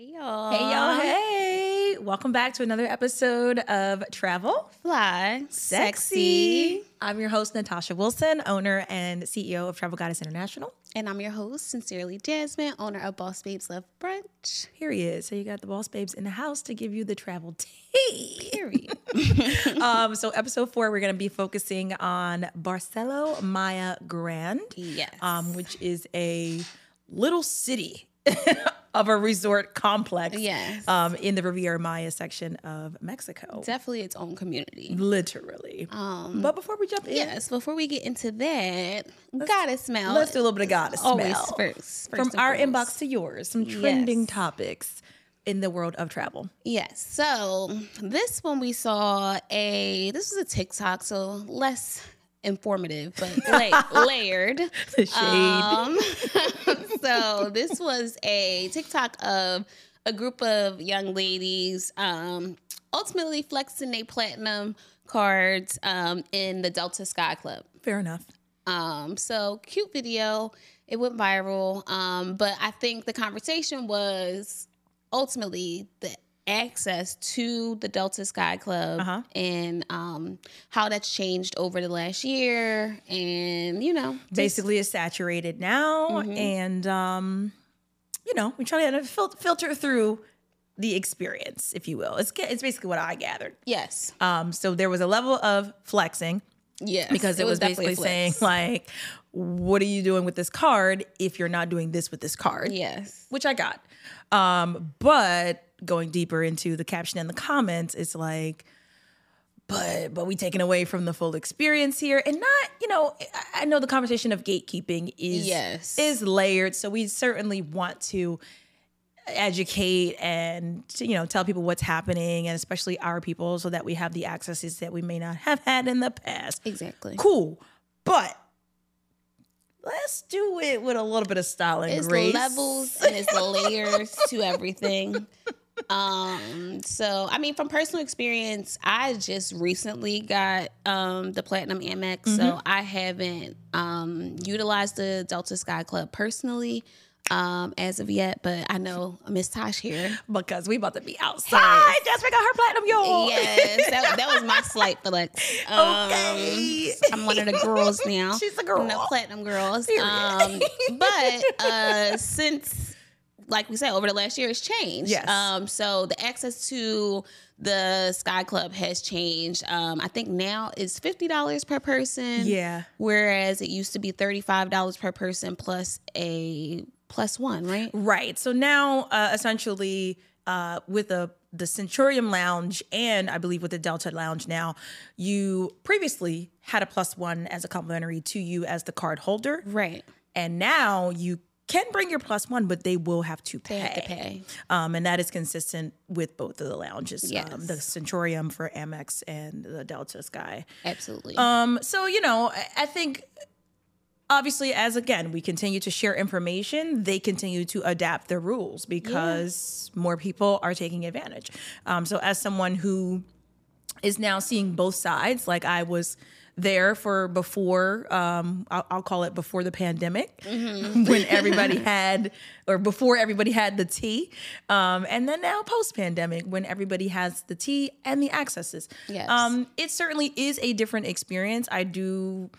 Hey y'all. Hey y'all, hey. Welcome back to another episode of Travel Fly. Sexy. I'm your host, Natasha Wilson, owner and CEO of Travel Goddess International. And I'm your host, Sincerely Jasmine, owner of Boss Babes Love Brunch. Period. So you got the boss babes in the house to give you the travel tea. Period. Um, so episode four, we're gonna be focusing on Barcelo Maya Grand. yes. Um, which is a little city of a resort complex. Yes. Um, in the Riviera Maya section of Mexico. Definitely its own community. Literally. Um, But before we jump in, yes, before we get into that, goddess mail. let's do a little bit of goddess Always smell. first. first From our inbox to yours, some trending Yes. topics in the world of travel. Yes. So this one we saw a this was a TikTok, so less informative, but la- layered. The shade. Um, so this was a TikTok of a group of young ladies um, ultimately flexing their platinum cards um, in the Delta Sky Club. Fair enough. Um, so cute video. It went viral. Um, but I think the conversation was ultimately the access to the Delta Sky Club Uh-huh. and um, how that's changed over the last year. And, you know, just- Basically, it's saturated now, Mm-hmm. and um, you know, we're trying to fil- filter through the experience, if you will. It's it's basically what I gathered. yes. Um, so there was a level of flexing Yes. because it, was, definitely basically saying like, "What are you doing with this card if you're not doing this with this card?" yes. which I got. Um, but going deeper into the caption and the comments, it's like, but but we taken away from the full experience here, and not you know I- I know the conversation of gatekeeping is Yes. is layered, so we certainly want to educate and you know tell people what's happening and especially our people so that we have the accesses that we may not have had in the past Exactly. cool but let's do it with a little bit of style and It's grace levels and it's layers to everything. Um, so I mean, from personal experience, I just recently got um the Platinum Amex, Mm-hmm. so I haven't um utilized the Delta Sky Club personally um as of yet, but I know Miss Tosh here. because we about to be outside. Yes. Jasmine got her platinum, y'all. Yes, that, that was my slight flex. Um, Okay. I'm one of the girls now. She's a girl. I'm the platinum girls. Um, but uh, since, like we said, over the last year, it's changed. Yes. Um, so the access to the Sky Club has changed. Um, I think now it's fifty dollars per person. Yeah. Whereas it used to be thirty five dollars per person plus a plus one, right? Right. So now, uh, essentially, uh, with the the Centurion Lounge and I believe with the Delta Lounge now, you previously had a plus one as a complimentary to you as the card holder, Right. and now you can bring your plus one, but they will have to pay. They have to pay. Um, and that is consistent with both of the lounges, um, the Centurion for Amex and the Delta Sky. Absolutely. Um, so you know, I think obviously as again we continue to share information, they continue to adapt their rules because more people are taking advantage. Um, so as someone who is now seeing both sides, like I was there for before um I'll, I'll call it before the pandemic when everybody had or before everybody had the tea um and then now post pandemic when everybody has the tea and the accesses Yes. um it certainly is a different experience i do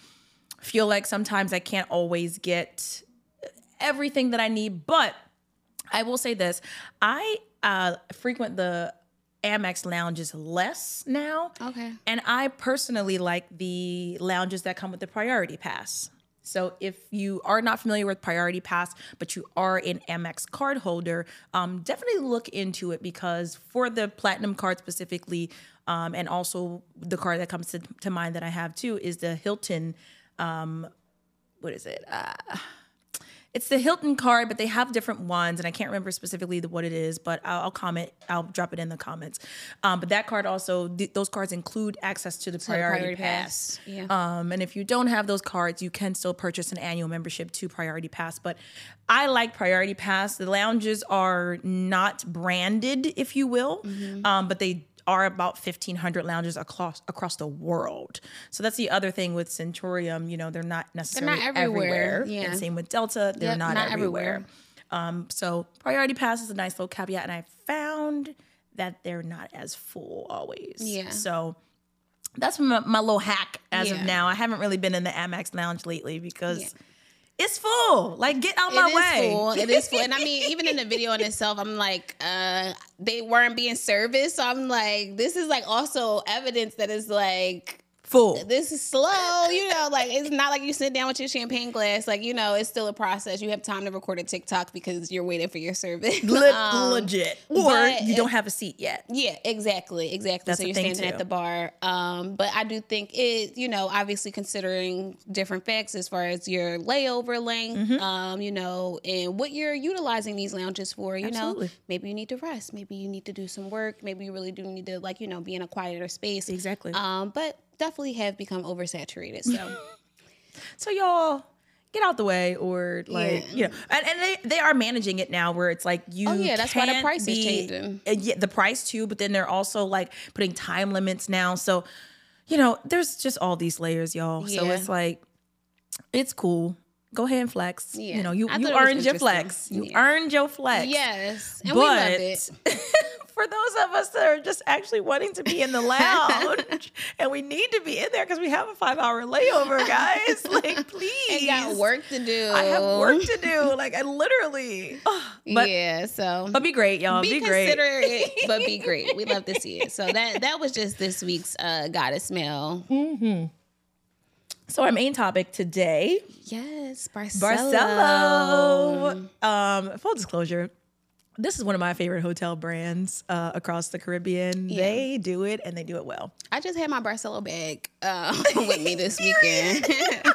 feel like sometimes i can't always get everything that i need but i will say this i uh frequent the amex lounges less now okay. and I personally like the lounges that come with the priority pass. So if you are not familiar with priority pass, but you are an Amex card holder, um, definitely look into it because for the platinum card specifically, um, and also the card that comes to, to mind that I have too is the Hilton. Um, what is it? Uh, it's the Hilton card, but they have different ones, and I can't remember specifically the, what it is. But I'll, I'll comment. I'll drop it in the comments. Um, but that card also, th- those cards include access to the priority, priority pass. pass, yeah. Um, and if you don't have those cards, you can still purchase an annual membership to Priority Pass. But I like Priority Pass. The lounges are not branded, if you will, Mm-hmm. um, but they are about 1500 lounges across across the world. So that's the other thing with Centurion, you know, they're not necessarily they're everywhere, everywhere. yeah. And same with Delta, they're Yep, not, not everywhere. everywhere. Um, so priority pass is a nice little caveat, and I found that they're not as full always. Yeah. So that's my, my little hack as Yeah. of now. I haven't really been in the Amex lounge lately because Yeah. It's full. Like get out It my is way. full. It is full. And I mean, even in the video in itself, I'm like, uh, they weren't being serviced. So I'm like, this is like also evidence that it's like Full. this is slow, you know, like it's not like you sit down with your champagne glass. Like, you know, it's still a process. You have time to record a TikTok because you're waiting for your service. Le- Um, legit. Or you don't have a seat yet. Yeah, exactly, exactly. That's so you're standing too. at the bar. Um, but I do think it, you know, obviously considering different facts as far as your layover length, Mm-hmm. um, you know, and what you're utilizing these lounges for. You Absolutely. know, maybe you need to rest, maybe you need to do some work, maybe you really do need to like, you know, be in a quieter space. Exactly. Um, but definitely have become oversaturated. So So y'all get out the way or like Yeah. you know and, and they, they are managing it now where it's like you Oh, yeah, that's why the price is changing. uh, yeah, the price too but then they're also like putting time limits now so you know there's just all these layers y'all so it's like it's cool go ahead and flex Yeah. you know you, I you thought it was earned your flex you Yeah. earned your flex yes, and but we loved it. for those of us that are just actually wanting to be in the lounge and we need to be in there because we have a five hour layover, guys. Like, please. I got work to do. I have work to do. Like, I literally. But, yeah, so but be great, y'all. be, Be, considerate, but be great. We love to see it. So that that was just this week's uh, goddess mail. So, our main topic today Yes, Barcelo. Barcelo. Um, full disclosure. This is one of my favorite hotel brands uh, across the Caribbean. Yeah. They do it and they do it well. I just had my Barcelo bag uh, with me this weekend.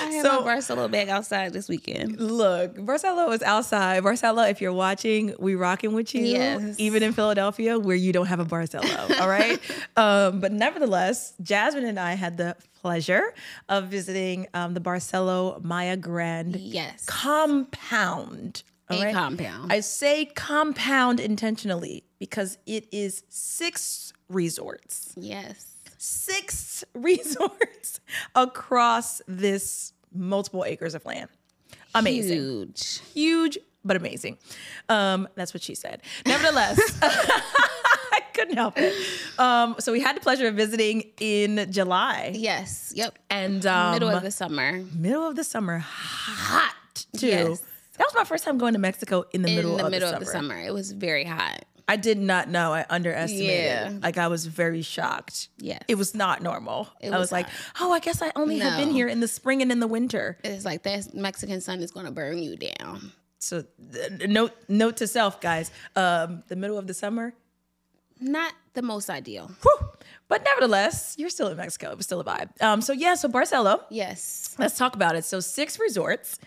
I had So- my Barcelo bag outside this weekend. Look, Barcelo is outside. Barcelo, if you're watching, we rocking with you. Yes. Even in Philadelphia, where you don't have a Barcelo. all right. Um, but nevertheless, Jasmine and I had the pleasure of visiting um, the Barcelo Maya Grand Yes, compound. All a right? compound. I say compound intentionally because it is six resorts yes, six resorts across this multiple acres of land. Amazing. huge. Huge, but amazing. Um, that's what she said. Nevertheless, I couldn't help it. Um, so we had the pleasure of visiting in July Yes, yep. and um, Middle of the summer. middle of the summer, hot too. Yes. That was my first time going to Mexico in the In middle, the of, middle the of the summer. it was very hot. I did not know. I underestimated. Yeah. Like I was very shocked. Yeah. It was not normal. It I was was like, oh, I guess I only have been here in the spring and in the winter. It's like that Mexican sun is going to burn you down. So th- note note to self, guys. Um, the middle of the summer. Not the most ideal. Whew. But nevertheless, you're still in Mexico. It was still a vibe. Um, so yeah, so Barcelo. Yes. Let's talk about it. So six resorts.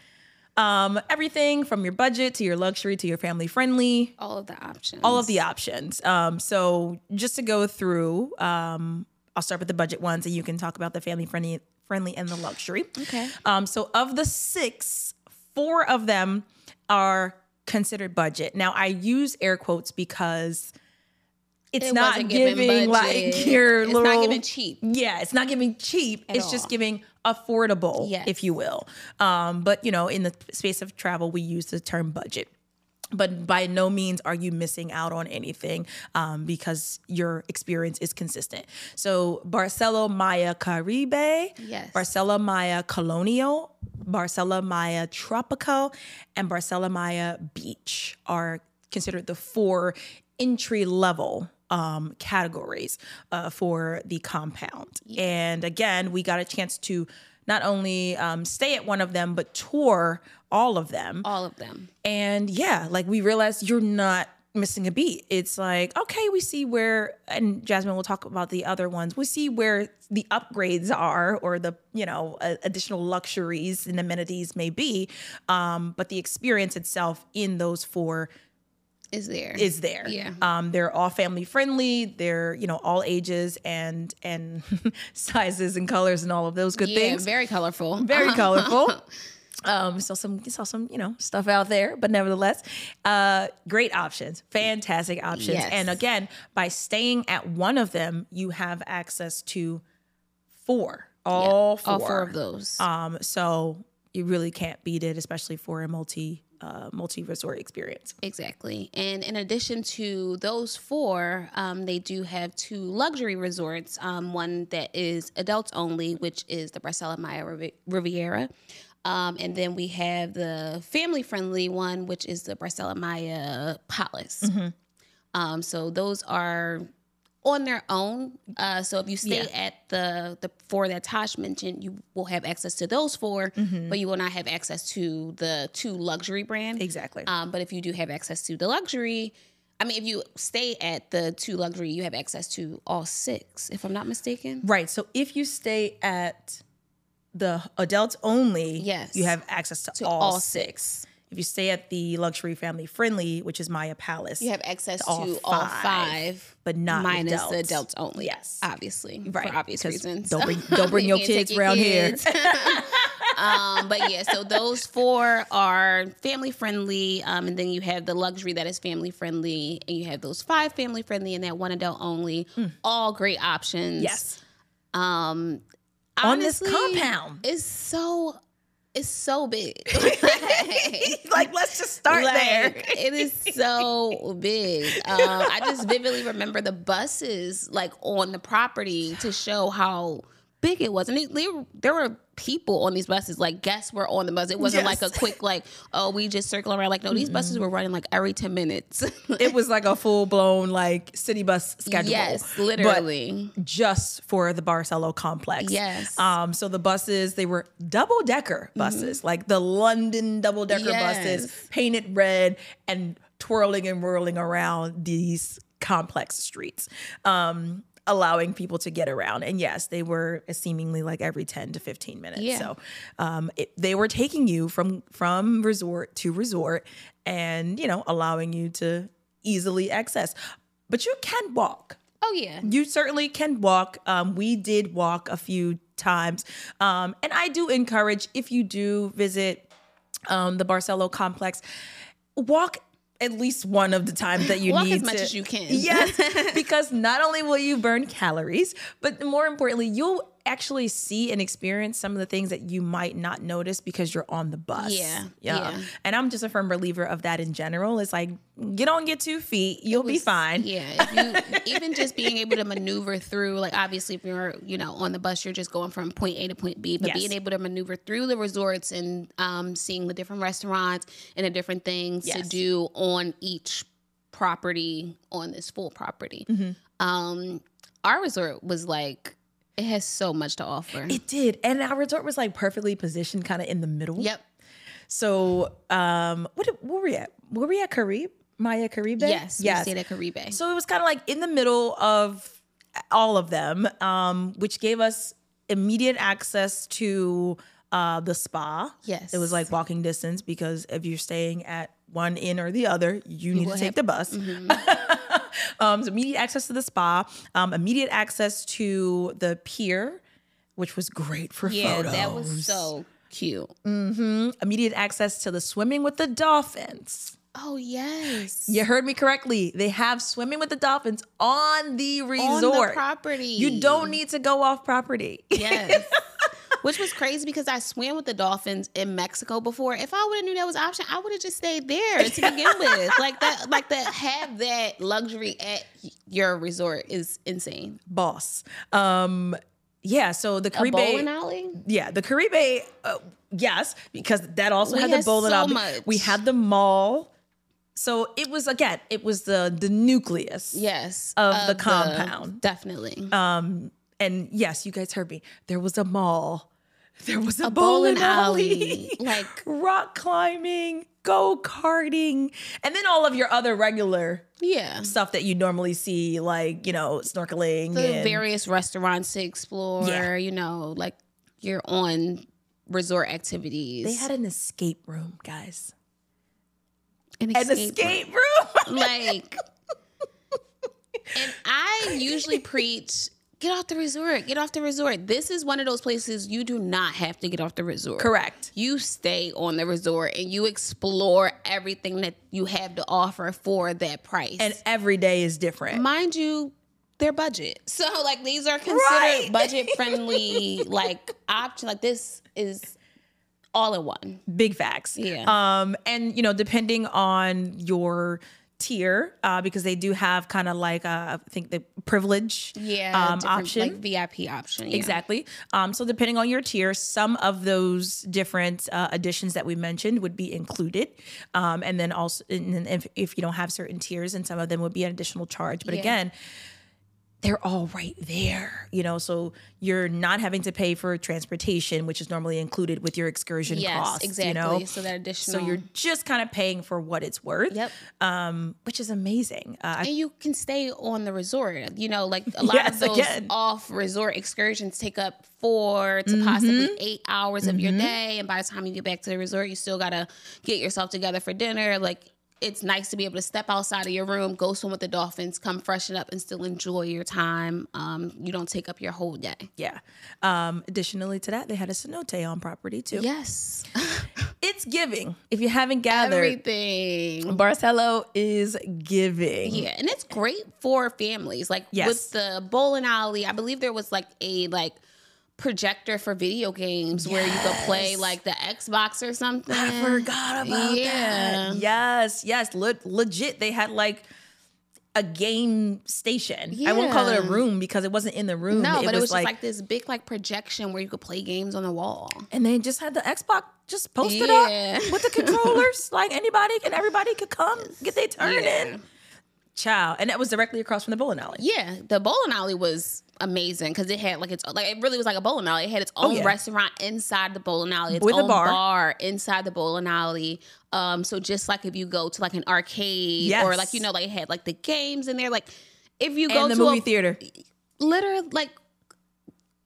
Um, everything from your budget to your luxury to your family friendly. All of the options. all of the options. Um, so just to go through, um, I'll start with the budget ones, and you can talk about the family friendly, friendly and the luxury. Okay. Um, so of the six, four of them are considered budget. Now I use air quotes because it's It not giving giving like your It's little. not giving cheap. Yeah, it's not giving cheap. At it's just giving affordable, Yes. if you will. Um, but you know, in the space of travel, we use the term budget. But by no means are you missing out on anything um, because your experience is consistent. So Barcelo Maya Caribe, Yes. Barcelo Maya Colonial, Barcelo Maya Tropical, and Barcelo Maya Beach are considered the four entry level um, categories uh, for the compound. And again, we got a chance to not only um, stay at one of them, but tour all of them. All of them. And yeah, like we realized you're not missing a beat. It's like, okay, we see where, and Jasmine will talk about the other ones. We see where the upgrades are or the, you know, uh, additional luxuries and amenities may be. Um, but the experience itself in those four Is there. is there. Yeah. Um, they're all family friendly. They're, you know, all ages and, and sizes and colors and all of those good yeah, things very colorful. very colorful. Um, so some saw some you know stuff out there, but nevertheless, uh, great options, fantastic options. Yes. And again, by staying at one of them, you have access to four, all four, All four of those. Um, so you really can't beat it, especially for a multi uh, multi resort experience. Exactly. And in addition to those four, um, they do have two luxury resorts. Um, one that is adults only, which is the Barcelo Maya Riviera. Um, and then we have the family friendly one, which is the Barcelo Maya Palace. Um, so those are on their own. Uh, so if you stay Yeah. at the the four that Tosh mentioned, you will have access to those 4 but you will not have access to the two luxury brand. Exactly. Um, but if you do have access to the luxury, I mean, if you stay at the two luxury, you have access to all six, if I'm not mistaken. Right. So if you stay at the adults only, Yes. you have access to, To all, all six. If you stay at the luxury family friendly, which is Maya Palace, You have access to all all five, five, but not minus adults. the adults only. Yes. obviously, Right, for obvious reasons. don't bring- don't bring You your kids around here. um, but yeah, so those four are family friendly, um, and then you have the luxury that is family friendly, and you have those five family friendly, and that one adult only. All great options. Yes, Um, on this compound. It's so it's so big. like let's just start Like, there. it is so big. Uh, I just vividly remember the buses like on the property to show how big it was, and they, there were people on these buses. Like guests were on the bus. It wasn't Yes. like a quick like oh we just circle around. Like no, these buses were running like every ten minutes. It was like a full blown like city bus schedule. yes, literally. just for the Barcelo complex. Yes. Um, so the buses, they were double decker buses, like the London double decker buses, painted red and twirling and whirling around these complex streets. Um, allowing people to get around and yes they were seemingly like every 10 to 15 minutes Yeah. so um, it, they were taking you from from resort to resort and you know allowing you to easily access but you can walk Oh yeah. you certainly can walk. Um, we did walk a few times. Um, and I do encourage if you do visit um, the Barcelo complex, walk at least one of the times that you Walk need as much to- as you can. Yes, because not only will you burn calories, but more importantly, you'll actually see and experience some of the things that you might not notice because you're on the bus. Yeah, yeah. And I'm just a firm believer of that in general. It's like get on your two feet, you'll be fine. Yeah, you even just being able to maneuver through, like obviously if you're you know on the bus, you're just going from point A to point B, but Yes. being able to maneuver through the resorts and um, seeing the different restaurants and the different things to do on each property on this full property. Mm-hmm. Um, our resort was like it has so much to offer. It did. And our resort was like perfectly positioned kind of in the middle. yep. So um what where were we at? Were we at Carib? Maya Caribe? Yes. We stayed at Caribe. So it was kind of like in the middle of all of them, um, which gave us immediate access to uh, the spa. Yes. It was like walking distance because if you're staying at one inn or the other, you, need to take have- the bus. Mm-hmm. um, so immediate access to the spa, um, immediate access to the pier, which was great for yeah, photos. Yeah, that was so cute. Mm-hmm. immediate access to the swimming with the dolphins. Oh yes. You heard me correctly. They have swimming with the dolphins on the resort. On the property. You don't need to go off property. Yes. Which was crazy because I swam with the dolphins in Mexico before. If I would have knew that was an option, I would have just stayed there to begin with. Like that, like that. Have that luxury at your resort is insane. Boss. Um, yeah. So the A Caribe. bowling alley. yeah, the Caribe. Uh, yes, because that also We had the bowling so alley. much. We had the mall. So it was again, it was the the nucleus. Yes, Of the compound. definitely. Um, and yes, you guys heard me. There was a mall. There was a, a bowling, bowling alley. alley, like rock climbing, go karting, and then all of your other regular yeah, stuff that you normally see, like you know, snorkeling. the and, various restaurants to explore. Yeah. You know, like you're on resort activities. they had an escape room, guys. an An escape room. like and i usually preach get off the resort get off the resort this is one of those places you do not have to get off the resort Correct. you stay on the resort and you explore everything that you have to offer for that price And every day is different. mind you their budget so like these are considered Right. budget friendly like option like this is all in one. Big facts. Yeah. Um, and you know, depending on your tier, uh, because they do have kind of like uh, I think the privilege Yeah, um, option. like VIP option. yeah. Exactly. Um, so depending on your tier, some of those different uh, additions that we mentioned would be included, um, and then also, and then if, if you don't have certain tiers, and some of them would be an additional charge. But Yeah. again, they're all right there, you know. So you're not having to pay for transportation, which is normally included with your excursion Yes, costs. exactly. You know, So that additional. so you're just kind of paying for what it's worth. Yep. Um, which is amazing. Uh, and you can stay on the resort. You know, like a lot Yes, of those again. off resort excursions take up four to Mm-hmm. possibly eight hours of your day. And by the time you get back to the resort, you still gotta get yourself together for dinner. Like it's nice to be able to step outside of your room, go swim with the dolphins, come freshen up, and still enjoy your time. Um, you don't take up your whole day. yeah. Um, additionally to that, they had a cenote on property too. Yes, It's giving. If you haven't gathered, everything. Barcelo is giving. Yeah, and it's great for families. Like Yes. with the bowling alley, I believe there was like a like projector for video games where you could play like the Xbox or something. I forgot about Yeah. that. Yes, yes, le- legit. They had like a game station. I won't call it a room because it wasn't in the room. No, but it was just like, like this big like projection where you could play games on the wall. and they just had the Xbox just posted Yeah. up with the controllers. like anybody and everybody could come get their turn Yeah. in. Ciao. And that was directly across from the bowling alley. Yeah, the bowling alley was amazing because it had like its like it really was like a bowling alley. It had its own Oh, yeah. restaurant inside the bowling alley, its With a own bar. inside the bowling alley. Um, so just like if you go to like an arcade or like you know like it had like the games in there. Like if you go And the to movie a, theater. literally like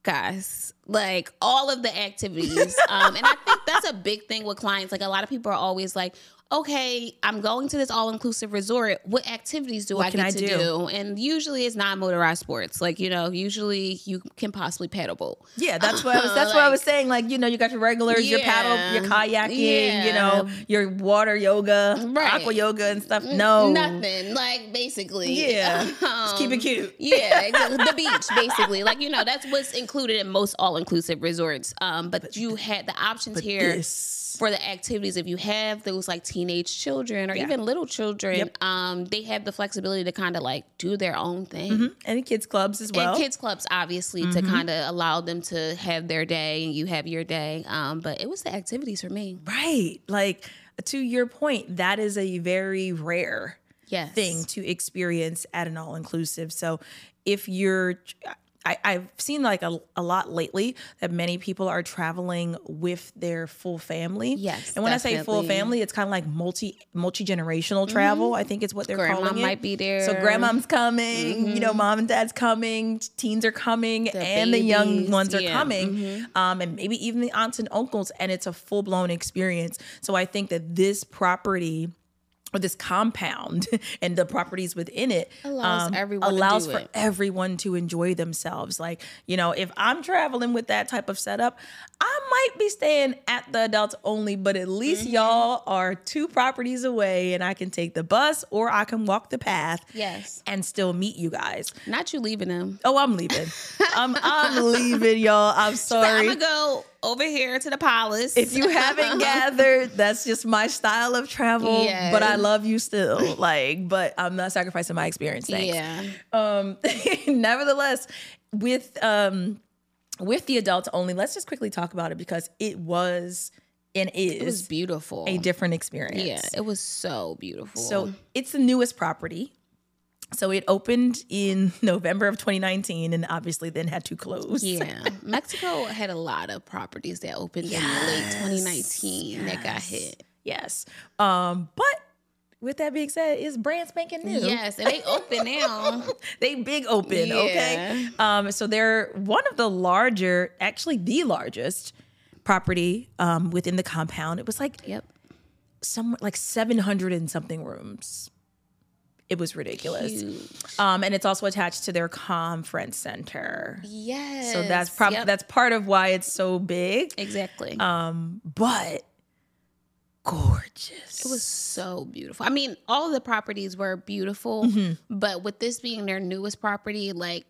guys like all of the activities um and i think that's a big thing with clients like a lot of people are always like okay i'm going to this all-inclusive resort what activities do i can get I to do? do? and usually it's not motorized sports like you know usually you can possibly paddle boat Yeah, that's what I was, that's what I was saying. Like you know, you got your regulars, your paddle, your Yeah. kayaking, you know, your water yoga, Right. aqua yoga, and stuff. No, nothing like basically Yeah, just keep it Um, cute. yeah, the beach, basically. Like you know, that's what's included in most all-inclusive resorts. Um, but, you had the options here This. For the activities. If you have those like teenage children or Yeah. even little children, Yep. um, they have the flexibility to kind of like do their own thing. and kids clubs as well. And kids clubs, obviously, to kind of allow them to have their day and you have your day. Um, but it was the activities for me. Right. Like to your point, that is a very rare Yes. thing to experience at an all inclusive. So if you're I, I've seen like a, a lot lately that many people are traveling with their full family. Yes, and when I say full. Mm-hmm. family, it's kind of like multi multi generational travel. I think it's what they're Grandma calling it. might be there. So grandmom's coming, you know, Mm-hmm. mom and dad's coming, teens are coming, and the young babies, ones are yeah, coming, mm-hmm. um, and maybe even the aunts and uncles, and it's a full blown experience. So I think that this property or this compound and the properties within it um, Allows everyone to allows for it. everyone to enjoy themselves. Like you know, if I'm traveling with that type of setup, I might be staying at the adults only, but at least Mm-hmm. y'all are two properties away, and I can take the bus or I can walk the path. Yes. and still meet you guys. Not you leaving them. Oh, I'm leaving. I'm I'm leaving, y'all. I'm sorry. I'm gonna go over here to the palace. if you haven't gathered, that's just my style of travel. Yes. But I love you still. Like, but I'm not sacrificing my experience. Thanks. yeah, Um, nevertheless, with um, with the adults only, let's just quickly talk about it because it was and it was is beautiful. a different experience. yeah, it was so beautiful. So it's the newest property. So it opened in November of 2019 and obviously then had to close. yeah, Mexico had a lot of properties that opened in late 2019 that got hit. Yes. Um, but with that being said, it's brand spanking new. Yes, and they open now. They big open, okay? Um, so they're one of the larger, actually the largest property um within the compound. It was like Yep. somewhat like 700 and something rooms. It was ridiculous. Um, and it's also attached to their conference center. Yes. So that's probably Yep. that's part of why it's so big. exactly. Um, but gorgeous. It was so beautiful. I mean, all the properties were beautiful, Mm-hmm. but with this being their newest property, like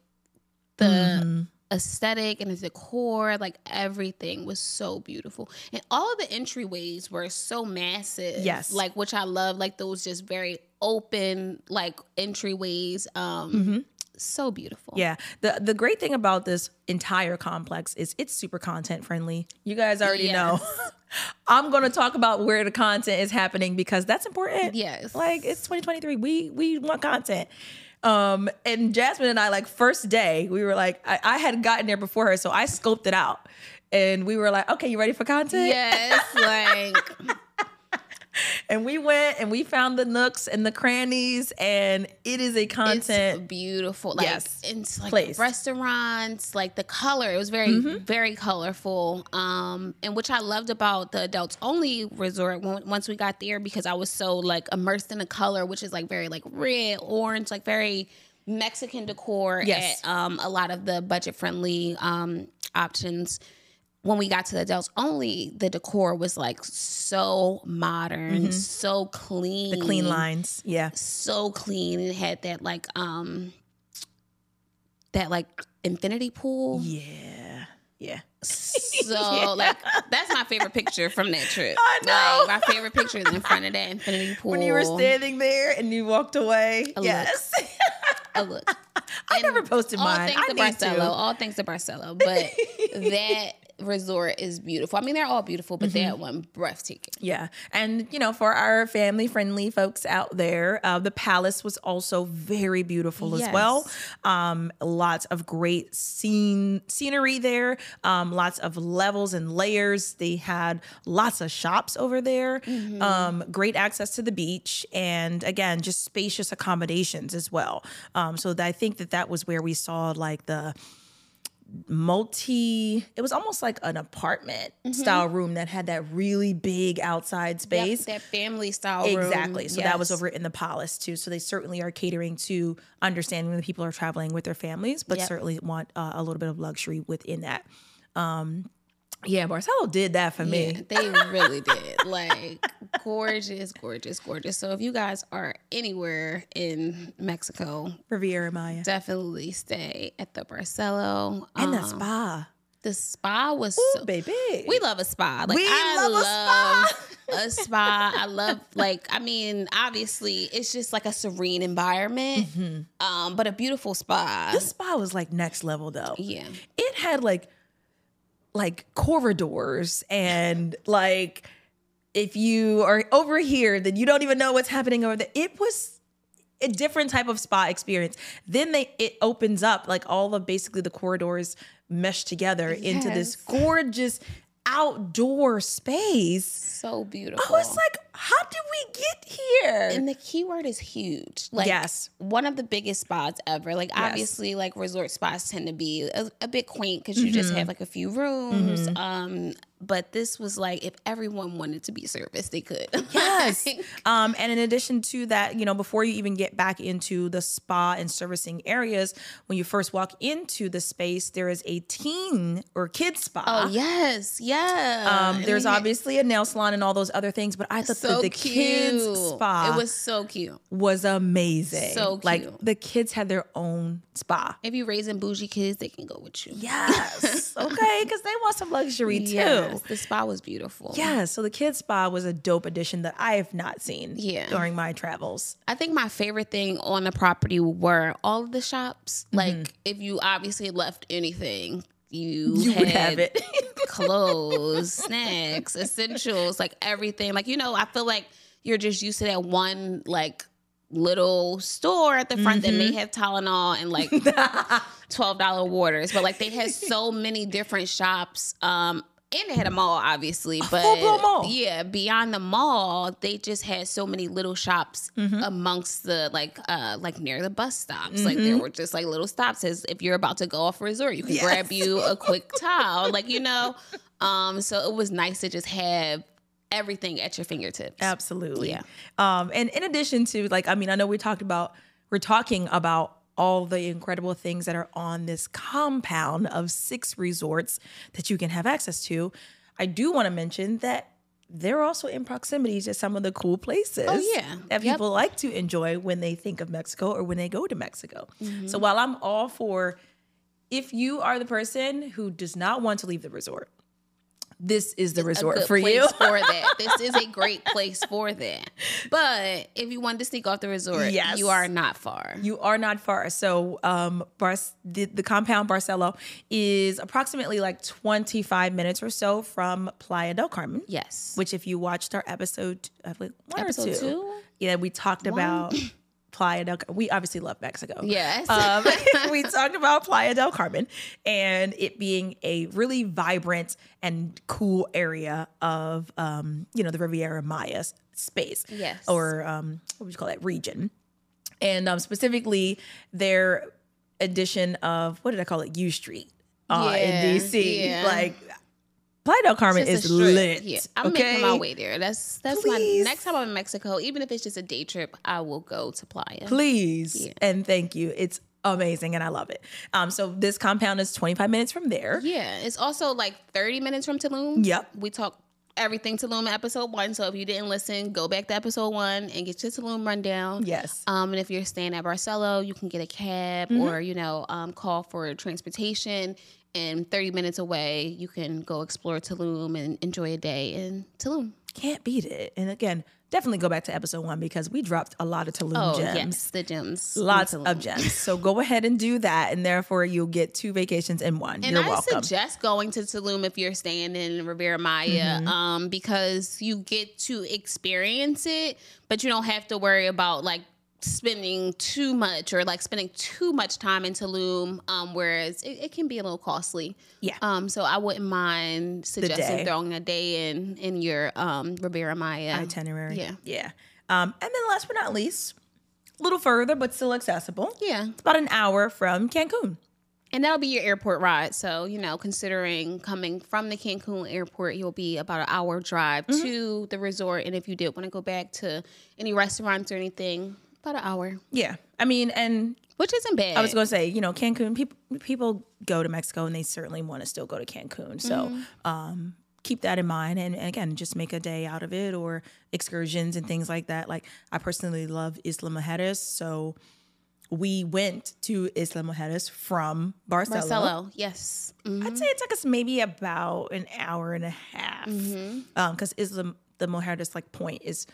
the Mm-hmm. Aesthetic and the decor, like everything was so beautiful. And all of the entryways were so massive. Yes. Like which I love, like those just very open like entryways. Um so beautiful. Yeah. The the great thing about this entire complex is it's super content friendly. You guys already know. I'm going to talk about where the content is happening because that's important. Yes. Like it's 2023. We we want content. Um and Jasmine and I like first day, we were like I, I had gotten there before her, so I scoped it out. And we were like, okay, you ready for content? Yes, like And we went and we found the nooks and the crannies, and it is a it's content. beautiful. Like Yes. it's like Placed. restaurants, like the color. It was very, Mm-hmm. very colorful. Um, and which I loved about the adults only resort when, once we got there because I was so like immersed in the color, which is like very like red, orange, like very Mexican decor Yes. at um a lot of the budget friendly um options. When we got to the adults only, the decor was like so modern, so clean. Mm-hmm. the clean lines. Yeah. so clean. It had that like um that like infinity pool. Yeah. Yeah. So like that's my favorite picture from that trip. I know. Like, my favorite picture is in front of that infinity pool. When you were standing there and you walked away. look. yes. Oh look. I And never posted all mine. thanks I to Barcelo. All thanks to Barcelo. But that resort is beautiful. I mean, they're all beautiful, but Mm-hmm. that one breathtaking. Yeah. And, you know, for our family friendly folks out there, uh, the palace was also very beautiful as well. Um, lots of great scene scenery there, um, lots of levels and layers. They had lots of shops over there, um, great access to the beach, and again, just spacious accommodations as well. Um, so that I think that that was where we saw like the multi it was almost like an apartment style room that had that really big outside That, space that family style room. exactly so that was over in the palace too so they certainly are catering to understanding when people are traveling with their families but Yep. certainly want uh, a little bit of luxury within that um yeah Barcelo did that for me Yeah, they really did. Like gorgeous, gorgeous, gorgeous. So if you guys are anywhere in Mexico, riviera maya definitely stay at the Barcelo. and Um, spa The spa was Ooh, so baby we love a spa. Like We I love a love a spa. I love like I mean, obviously it's just like a serene environment. Um, but a beautiful spa. this spa was like next level though yeah. it had like like corridors and like if you are over here then you don't even know what's happening over there. It was a different type of spa experience. Then they it opens up like all of basically the corridors mesh together into this gorgeous outdoor space So beautiful. i was like how did we get here and the keyword is huge. Like Yes. one of the biggest spots ever. Like obviously, like resort spots tend to be a, a bit quaint because you just Mm-hmm. have like a few rooms. Um, but this was like if everyone wanted to be serviced, they could. Yes. Um, and in addition to that, you know, before you even get back into the spa and servicing areas, when you first walk into the space, there is a teen or kid spa. oh yes, yeah. Um, there's they had- obviously a nail salon and all those other things, but I thought so that the cute. kids spa It was so cute. was amazing. So cute. Like the kids had their own spa. If you're raising bougie kids, they can go with you. Yes. okay, because they want some luxury too. Yes, the spa was beautiful. Yeah, so the kids spa was a dope addition that I have not seen Yeah. during my travels. I think my favorite thing on the property were all of the shops. Mm-hmm. Like if you obviously left anything, you, You had would have it. clothes, snacks, essentials, like everything. Like you know, I feel like you're just used to that one like little store at the front that Mm-hmm. may have Tylenol and like twelve dollar waters, but like they had so many different shops. Um, and they had a mall, obviously, but mall. yeah, beyond the mall, they just had so many little shops Mm-hmm. amongst the like, uh, like near the bus stops. Like Mm-hmm. there were just like little stops. As if you're about to go off a resort, you can Yes. grab you a quick towel, like you know. Um, so it was nice to just have everything at your fingertips. Absolutely. Yeah. Um, and in addition to like, I mean, I know we talked about we're talking about all the incredible things that are on this compound of six resorts that you can have access to. I do want to mention that they're also in proximity to some of the cool places Oh, yeah. that Yep. people like to enjoy when they think of Mexico or when they go to Mexico. Mm-hmm. So while I'm all for if you are the person who does not want to leave the resort, this is the resort for you. for that. This is a great place for that. But if you want to sneak off the resort, Yes. you are not far. You are not far. So, um, Bar- the, the compound Barcelo is approximately like 25 minutes or so from Playa del Carmen. Yes. Which, if you watched our episode, like one Episode or two, two? yeah, we talked about Playa del. We obviously love Mexico. Yes. Um, we talked about Playa del Carmen and it being a really vibrant and cool area of, um, you know, the Riviera Maya space. Yes. Or um, what would you call that region? And um, specifically their edition of what did I call it? U Street uh, Yeah, in DC. yeah. Like Playa del Carmen is lit. Yeah, I'm okay? making my way there. That's that's Please. my next time I'm in Mexico. Even if it's just a day trip, I will go to Playa. Please and thank you. It's amazing and I love it. Um, so this compound is 25 minutes from there. Yeah, it's also like 30 minutes from Tulum. Yep. We talked everything Tulum episode one. So if you didn't listen, go back to episode one and get your Tulum rundown. Yes. Um, and if you're staying at Barcelo, you can get a cab Mm-hmm. or you know um, call for transportation. And 30 minutes away, you can go explore Tulum and enjoy a day in Tulum. Can't beat it. And again, definitely go back to episode one because we dropped a lot of Tulum Oh gems. yes, the gems. Lots of gems. So go ahead and do that. And therefore you'll get two vacations in one. And You're I welcome. suggest going to Tulum if you're staying in Riviera Maya, Mm-hmm. um, because you get to experience it, but you don't have to worry about like spending too much or like spending too much time in Tulum. Um, whereas it, it can be a little costly. Yeah. Um, so I wouldn't mind suggesting throwing a day in in your um Riviera Maya itinerary. Yeah. Yeah. Um, and then last but not least, a little further, but still accessible. Yeah. It's about an hour from Cancun. And that'll be your airport ride. So, you know, considering coming from the Cancun airport, you'll be about an hour drive Mm-hmm. to the resort. And if you did want to go back to any restaurants or anything, about an hour, Yeah. I mean, and which isn't bad. I was going to say, you know, Cancun, people people go to Mexico and they certainly want to still go to Cancun. So Mm-hmm. um, keep that in mind. And, and again, just make a day out of it or excursions and things like that. Like, I personally love Isla Mujeres. So we went to Isla Mujeres from Barcelona. Barcelo, yes. Mhm. I'd say it took us maybe about an hour and a half. Mm-hmm. Because Isla, the Mujeres like point is,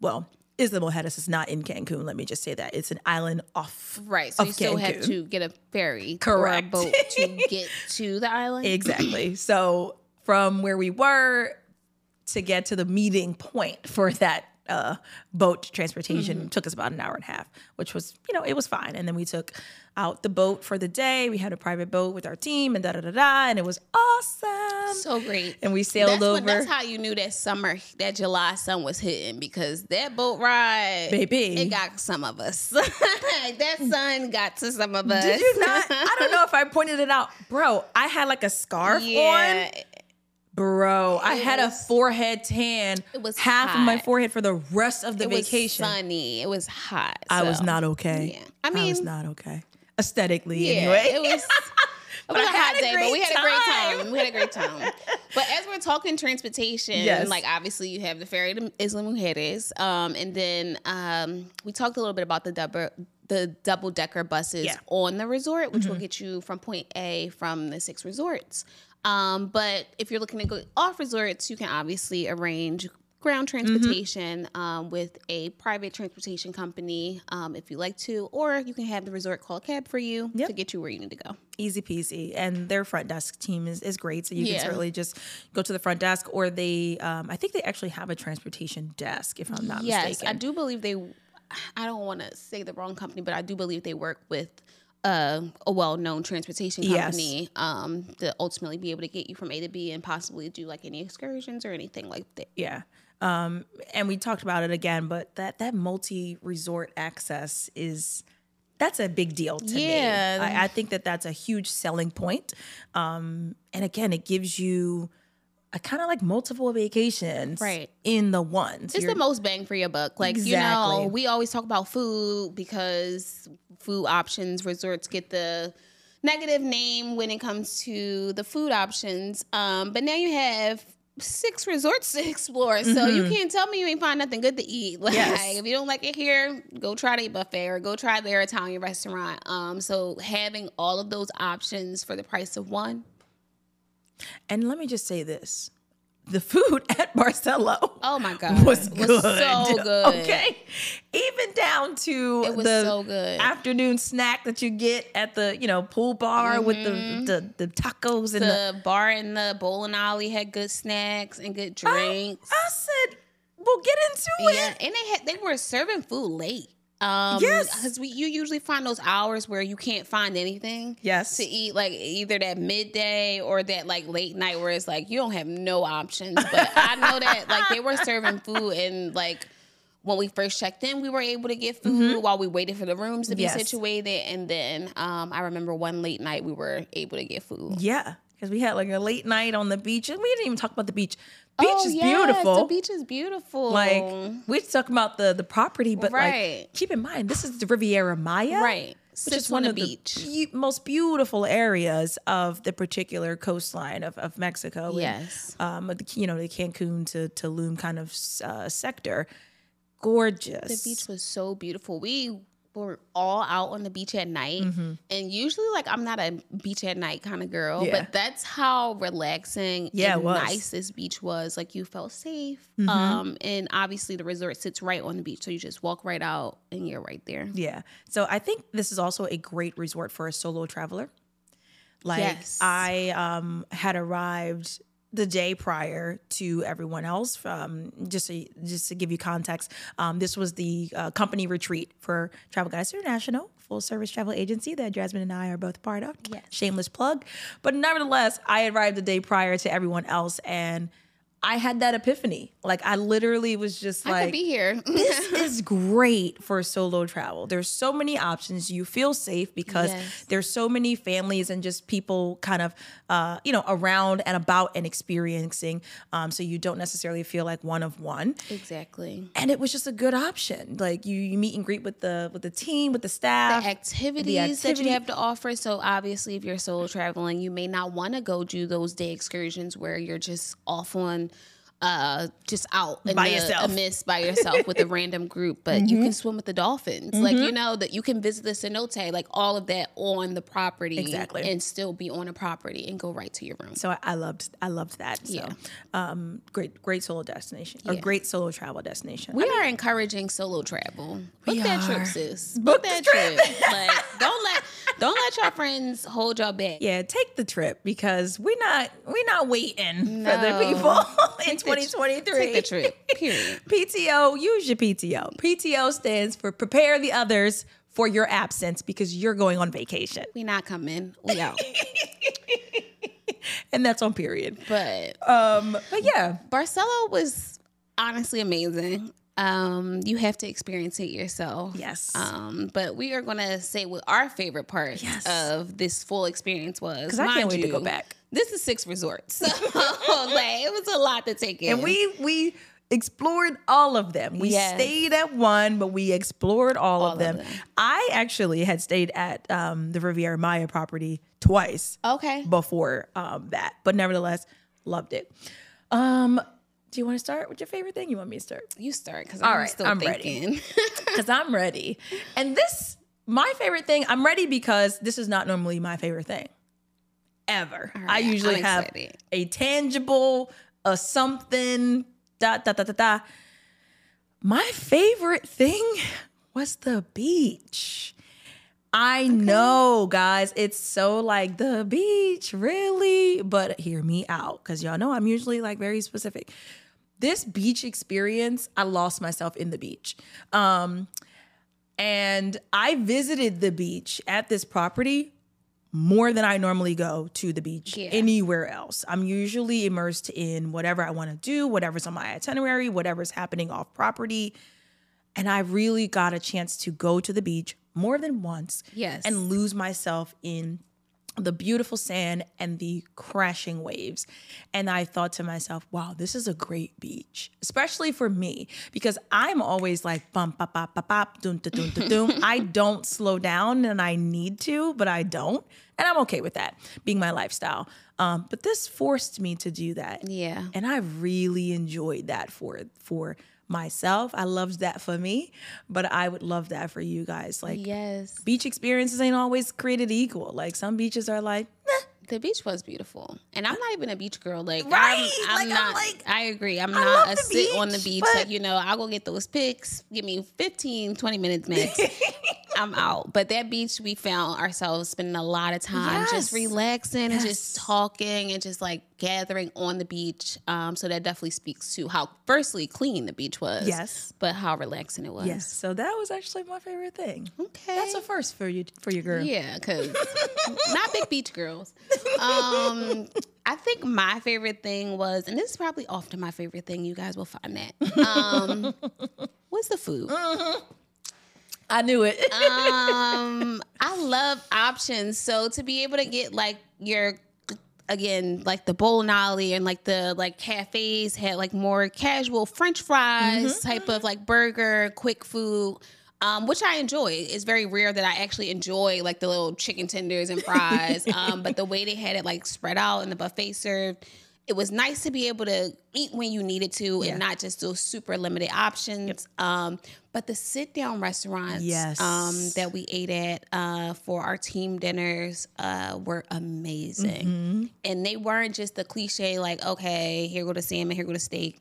well, Isla Mujeres is not in Cancun. Let me just say that. It's an island off Right. So of you still have to get a ferry Correct. or a boat to get to the island. Exactly. so from where we were to get to the meeting point for that uh, boat transportation Mm-hmm. took us about an hour and a half, which was, you know, it was fine. And then we took out the boat for the day. We had a private boat with our team and da da da da, and it was awesome. so great. and we sailed That's, over. what, that's how you knew that summer, that July sun was hitting because that boat ride, Baby. it got some of us. that sun got to some of us. Did you not? I don't know if I pointed it out, bro. I had like a scarf Yeah, on, bro. I It had a forehead tan. It was half of my forehead for the rest of the it vacation. It was sunny. It was hot. I was not okay. Yeah. I mean, I was not okay aesthetically. Yeah, anyway, it was. It was a hot day, but we had a great time. We had a great time. But as we're talking transportation, Yes. like obviously you have the ferry to Isla Mujeres, um, and then um, we talked a little bit about the double the double decker buses Yeah. Mm-hmm. on the resort, which will get you from point A from the six resorts. Um, but if you're looking to go off resorts, you can obviously arrange ground Mm-hmm. transportation um, with a private transportation company um, if you like to, or you can have the resort call a cab for you Yep. to get you where you need to go. easy peasy. And their front desk team is, is great. So you Yeah. can certainly just go to the front desk, or they, um, I think they actually have a transportation desk, if I'm not yes, mistaken. I do believe they. I don't want to say the wrong company, but I do believe they work with uh, a well-known transportation Yes. company um, to ultimately be able to get you from A to B and possibly do like any excursions or anything like that. Yeah. Um, and we talked about it again, but that that multi resort access is that's a big deal to Yeah. me. I, I think that that's a huge selling point. Um, and again, it gives you a kind of like multiple vacations Right. in the ones. It's You're- the most bang for your buck. Like you know, we always talk about food because food options resorts get the negative name when it comes to the food options. Um, but now you have six resorts to explore. So you can't tell me you ain't find nothing good to eat. Like Yes. if you don't like it here, go try the buffet or go try their Italian restaurant. Um, so having all of those options for the price of one. And let me just say this. The food at Barcelo Oh my god, was It good. was so good. Okay. Even down to It was the so good. afternoon snack that you get at the, you know, pool bar with the, the the tacos and the, Mm-hmm. The bar and the bowling alley had good snacks and good drinks. I said, we'll get into Yeah, it. and they had they were serving food late. Um, Yes. because we you usually find those hours where you can't find anything. Yes. to eat like either that midday or that like late night where it's like you don't have no options. But I know that like they were serving food and like when we first checked in, we were able to get food while we waited for the rooms to be Mm-hmm. Yes. situated. And then um, I remember one late night we were able to get food. Yeah. Because we had like a late night on the beach. And we didn't even talk about the beach. Beach Oh, is yes, beautiful. The beach is beautiful. Like we're talking about the the property, but Right. like keep in mind this is the Riviera Maya, Right. Which Sits is one on of the the beach. beau- most beautiful areas of the particular coastline of, of Mexico. and, Yes. um, the, you know the Cancun to Tulum kind of uh, sector, gorgeous. The beach was so beautiful. We were all out on the beach at night. And usually, like, I'm not a beach at night kind of girl, Yeah. but that's how relaxing Yeah, and. Mm-hmm. nice this beach was. Like, you felt safe. Um, and obviously, the resort sits right on the beach. So you just walk right out and you're right there. Yeah. So I think this is also a great resort for a solo traveler. Like Yes. I um, had arrived the day prior to everyone else. Um, just to, just to give you context, um, this was the uh, company retreat for Travel Goddess International, full service travel agency that Jasmine and I are both part of. Yes. Shameless plug. But nevertheless, I arrived the day prior to everyone else and I had that epiphany. Like I literally was just like, I could be here. this is great for solo travel. There's so many options. You feel safe because Yes. there's so many families and just people kind of, uh, you know, around and about and experiencing. Um, so you don't necessarily feel like one of one. exactly. And it was just a good option. Like you, you meet and greet with the with the team, with the staff. the activities that activity- you have to offer. So obviously, if you're solo traveling, you may not want to go do those day excursions where you're just off on. Uh, just out in By the yourself. Mm-hmm. by yourself with a random group, but you can swim with the dolphins. Like you know that you can visit the cenote, like all of that on the property, Exactly. and still be on a property and go right to your room. so I, I loved I loved that. So Yeah. um, great great solo destination. A Yeah. great solo travel destination. We are encouraging solo travel. Book that are. trip, sis. Book Book that trip. trip. like don't let don't let your friends hold y'all back. yeah, take the trip because we're not we're not waiting for the people in Take the- 2023. Take the trip. Period. PTO, use your PTO. PTO stands for prepare the others for your absence because you're going on vacation. We not coming. We out. And that's on period. But Um, but yeah, Barcelo was honestly amazing. Um, you have to experience it yourself. Yes. Um, but we are gonna say what our favorite part Yes. of this full experience was. because I can't wait to go back. This is six resorts. So like it was a lot to take in. And we we explored all of them. We Yes. stayed at one, but we explored all, of, of them. them. I actually had stayed at um, the Riviera Maya property twice Okay. before um, that, but nevertheless, loved it. Um, do you want to start with your favorite thing? You want me to start? You start because I'm right, still I'm ready. thinking. because I'm ready. And this, my favorite thing, I'm ready because this is not normally my favorite thing ever. I usually I'm have excited. a tangible, a something, da da da da da. My favorite thing was the beach. I know, guys, it's so like the beach, really? But hear me out because y'all know I'm usually like very specific. This beach experience, I lost myself in the beach. Um, and I visited the beach at this property more than I normally go to the beach Yeah. anywhere else. I'm usually immersed in whatever I want to do, whatever's on my itinerary, whatever's happening off property. And I really got a chance to go to the beach more than once Yes. and lose myself in the beautiful sand and the crashing waves. And I thought to myself, wow, this is a great beach, especially for me, because I'm always like bum bop bop bop bop doom da doom da doom. I don't slow down and I need to, but I don't. And I'm okay with that being my lifestyle. Um, but this forced me to do that. Yeah. And I really enjoyed that for for myself. I loved that for me, but I would love that for you guys. Like Yes. beach experiences ain't always created equal. Like some beaches are like, "Nah, The beach was beautiful. And I'm not even a beach girl. Like, Right. I'm, I'm Like, I'm like, I agree. I'm I not a sit on the beach, beach. but- Like, you know, I'll go get those pics. Give me 15, 20 minutes max. I'm out. But that beach, we found ourselves spending a lot of time just Yes. relaxing and just talking and just like gathering on the beach. Um, so that definitely speaks to how, firstly, clean the beach was. Yes. But how relaxing it was. yes. So that was actually my favorite thing. Okay. That's a first for you, for your girl. Yeah, because not big beach girls. Um, I think my favorite thing was, and this is probably often my favorite thing. You guys will find that. Um, what's the food? I knew it. Um, I love options. So to be able to get like your again like the bowl nolly and like the like cafes had like more casual french fries type of like burger quick food um, which I enjoy. It's very rare that I actually enjoy like the little chicken tenders and fries. um, but the way they had it like spread out and the buffet served, it was nice to be able to eat when you needed to Yeah. and not just those super limited options. Um, but the sit down restaurants Yes. um, that we ate at uh, for our team dinners uh, were amazing. Mm-hmm. And they weren't just the cliche, like, okay, here go the salmon, here go the steak.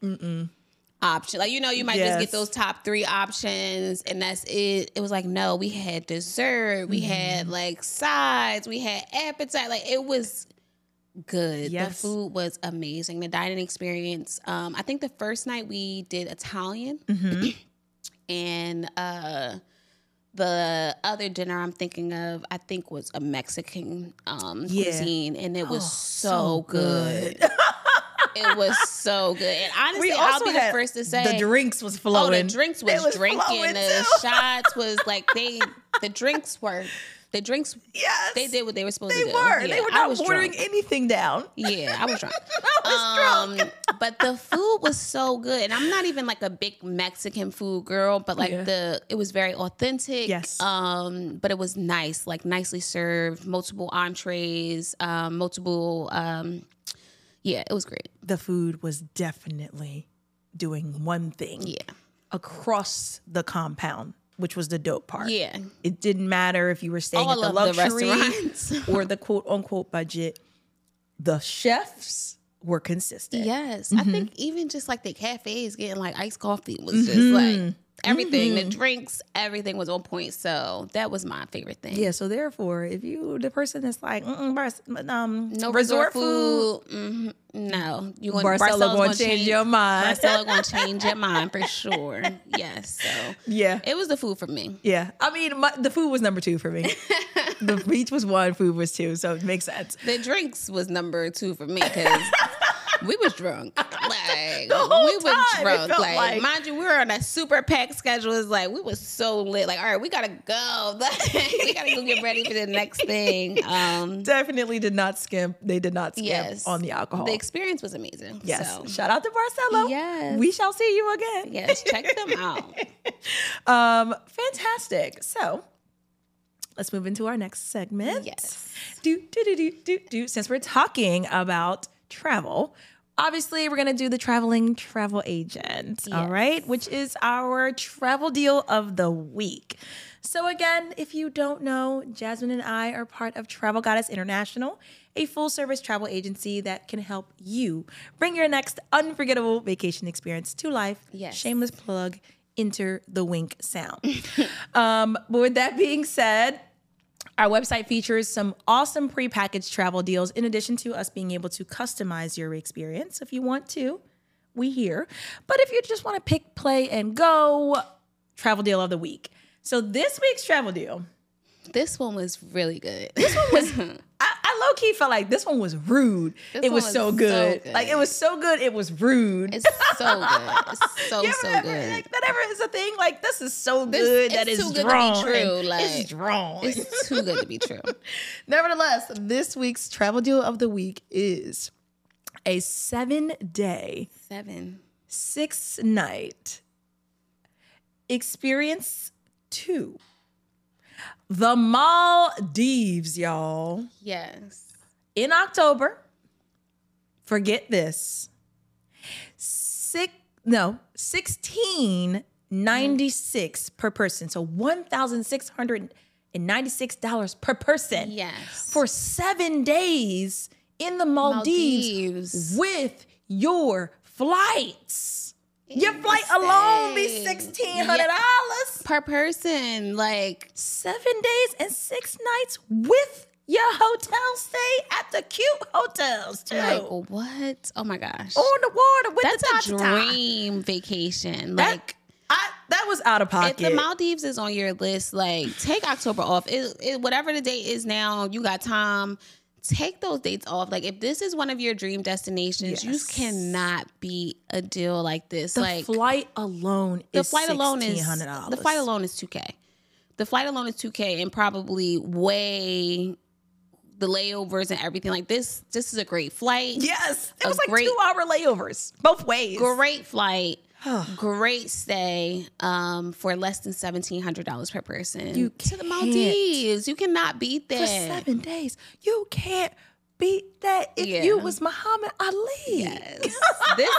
Option like you know you might just get those top three options and that's it. It was like no, we had dessert, we had Mm-hmm. like sides, we had appetite. Like it was good. The food was amazing. The dining experience. Um, I think the first night we did Italian, Mm-hmm. and uh, the other dinner I'm thinking of, I think was a Mexican um, Yeah. cuisine, and it was Oh, so, so good. good. it was so good. And honestly, I'll be the first to say the drinks was Oh, the drinks They was, drinking. The shots was like they. The drinks were. The drinks. Yes. They did what they were supposed They to do. They were. Yeah, they were not watering drunk. anything down. Yeah, I was drunk. I was drunk. Um, but the food was so good, and I'm not even like a big Mexican food girl, but like Yeah. the it was very authentic. Yes. Um, but it was nice, like nicely served, multiple entrees, um, multiple. Um, yeah, it was great. The food was definitely doing one thing Yeah, across the compound, which was the dope part. yeah. It didn't matter if you were staying All at the the luxury restaurants. or the quote unquote budget. The chefs were consistent. Yes, I Mm-hmm. think even just like the cafes getting like iced coffee was just like everything. Mm-hmm. The drinks, everything was on point. So that was my favorite thing. Yeah, so therefore, if you the person that's like, um, No resort, resort, food, food. mhm, no, you going Barcelo gonna change your mind. Barcelo gonna change your mind for sure. Yes. So yeah, it was the food for me. yeah. I mean, my, the food was number two for me. the beach was one, food was two, so it makes sense. The drinks was number two for me because we was drunk. Like we was drunk. Like, like- mind you, we were on a super packed schedule. It's like we was so lit. Like, all right, we gotta go. we gotta go get ready for the next thing. Um Definitely did not skimp. They did not skimp yes. on the alcohol. The experience was amazing. yes. So, Shout out to Barcelo. Yes. We shall see you again. yes, check them out. Um, fantastic. So let's move into our next segment. Yes. Do do do do do do. Since we're talking about travel, obviously we're gonna do the traveling travel agent. All Yes. right, which is our travel deal of the week. So again, if you don't know, Jasmine and I are part of Travel Goddess International, a full-service travel agency that can help you bring your next unforgettable vacation experience to life. Yes. Shameless plug. Enter the wink sound. um, but with that being said, our website features some awesome pre-packaged travel deals in addition to us being able to customize your experience if you want to. We here. But if you just want to pick, play, and go, travel deal of the week. So this week's travel deal, This one was really good. I, I low key felt like this one was rude. This it was, one so, was so good. good. Like it was so good. It was rude. It's so good. It's so so ever- good. Like, that ever is a thing. Like this is so This- good that it's too good to be true, like, it's wrong. It's too good to be true. Nevertheless, this week's travel deal of the week is a seven day, Seven. six night experience to the Maldives, y'all. Yes. In October, forget this. Six no, sixteen ninety six per person. So one thousand six hundred and ninety six dollars per person Yes. for seven days in the Maldives, Maldives. with your flights. Your flight alone be sixteen hundred dollars. per person. Like Seven days and six nights with your hotel stay at the cute hotels too. like what? Oh my gosh. On the water with That's the a ta-ta-ta. dream vacation. That- Like I, that was out of pocket. if the Maldives is on your list, like take October off. It, it, whatever the date is now, you got time. Take those dates off. Like if this is one of your dream destinations, you cannot beat a deal like this. the like flight alone the is flight alone is $1,600. the flight alone is two k. The flight alone is two k, and probably way the layovers and everything. Like this, this is a great flight. Yes, it was like great- two hour layovers both ways. Great flight. Great stay um, for less than seventeen hundred dollars per person You to the. Maldives. You cannot beat that. For seven days, you can't beat that if Yeah. you was Muhammad Ali. Yes. this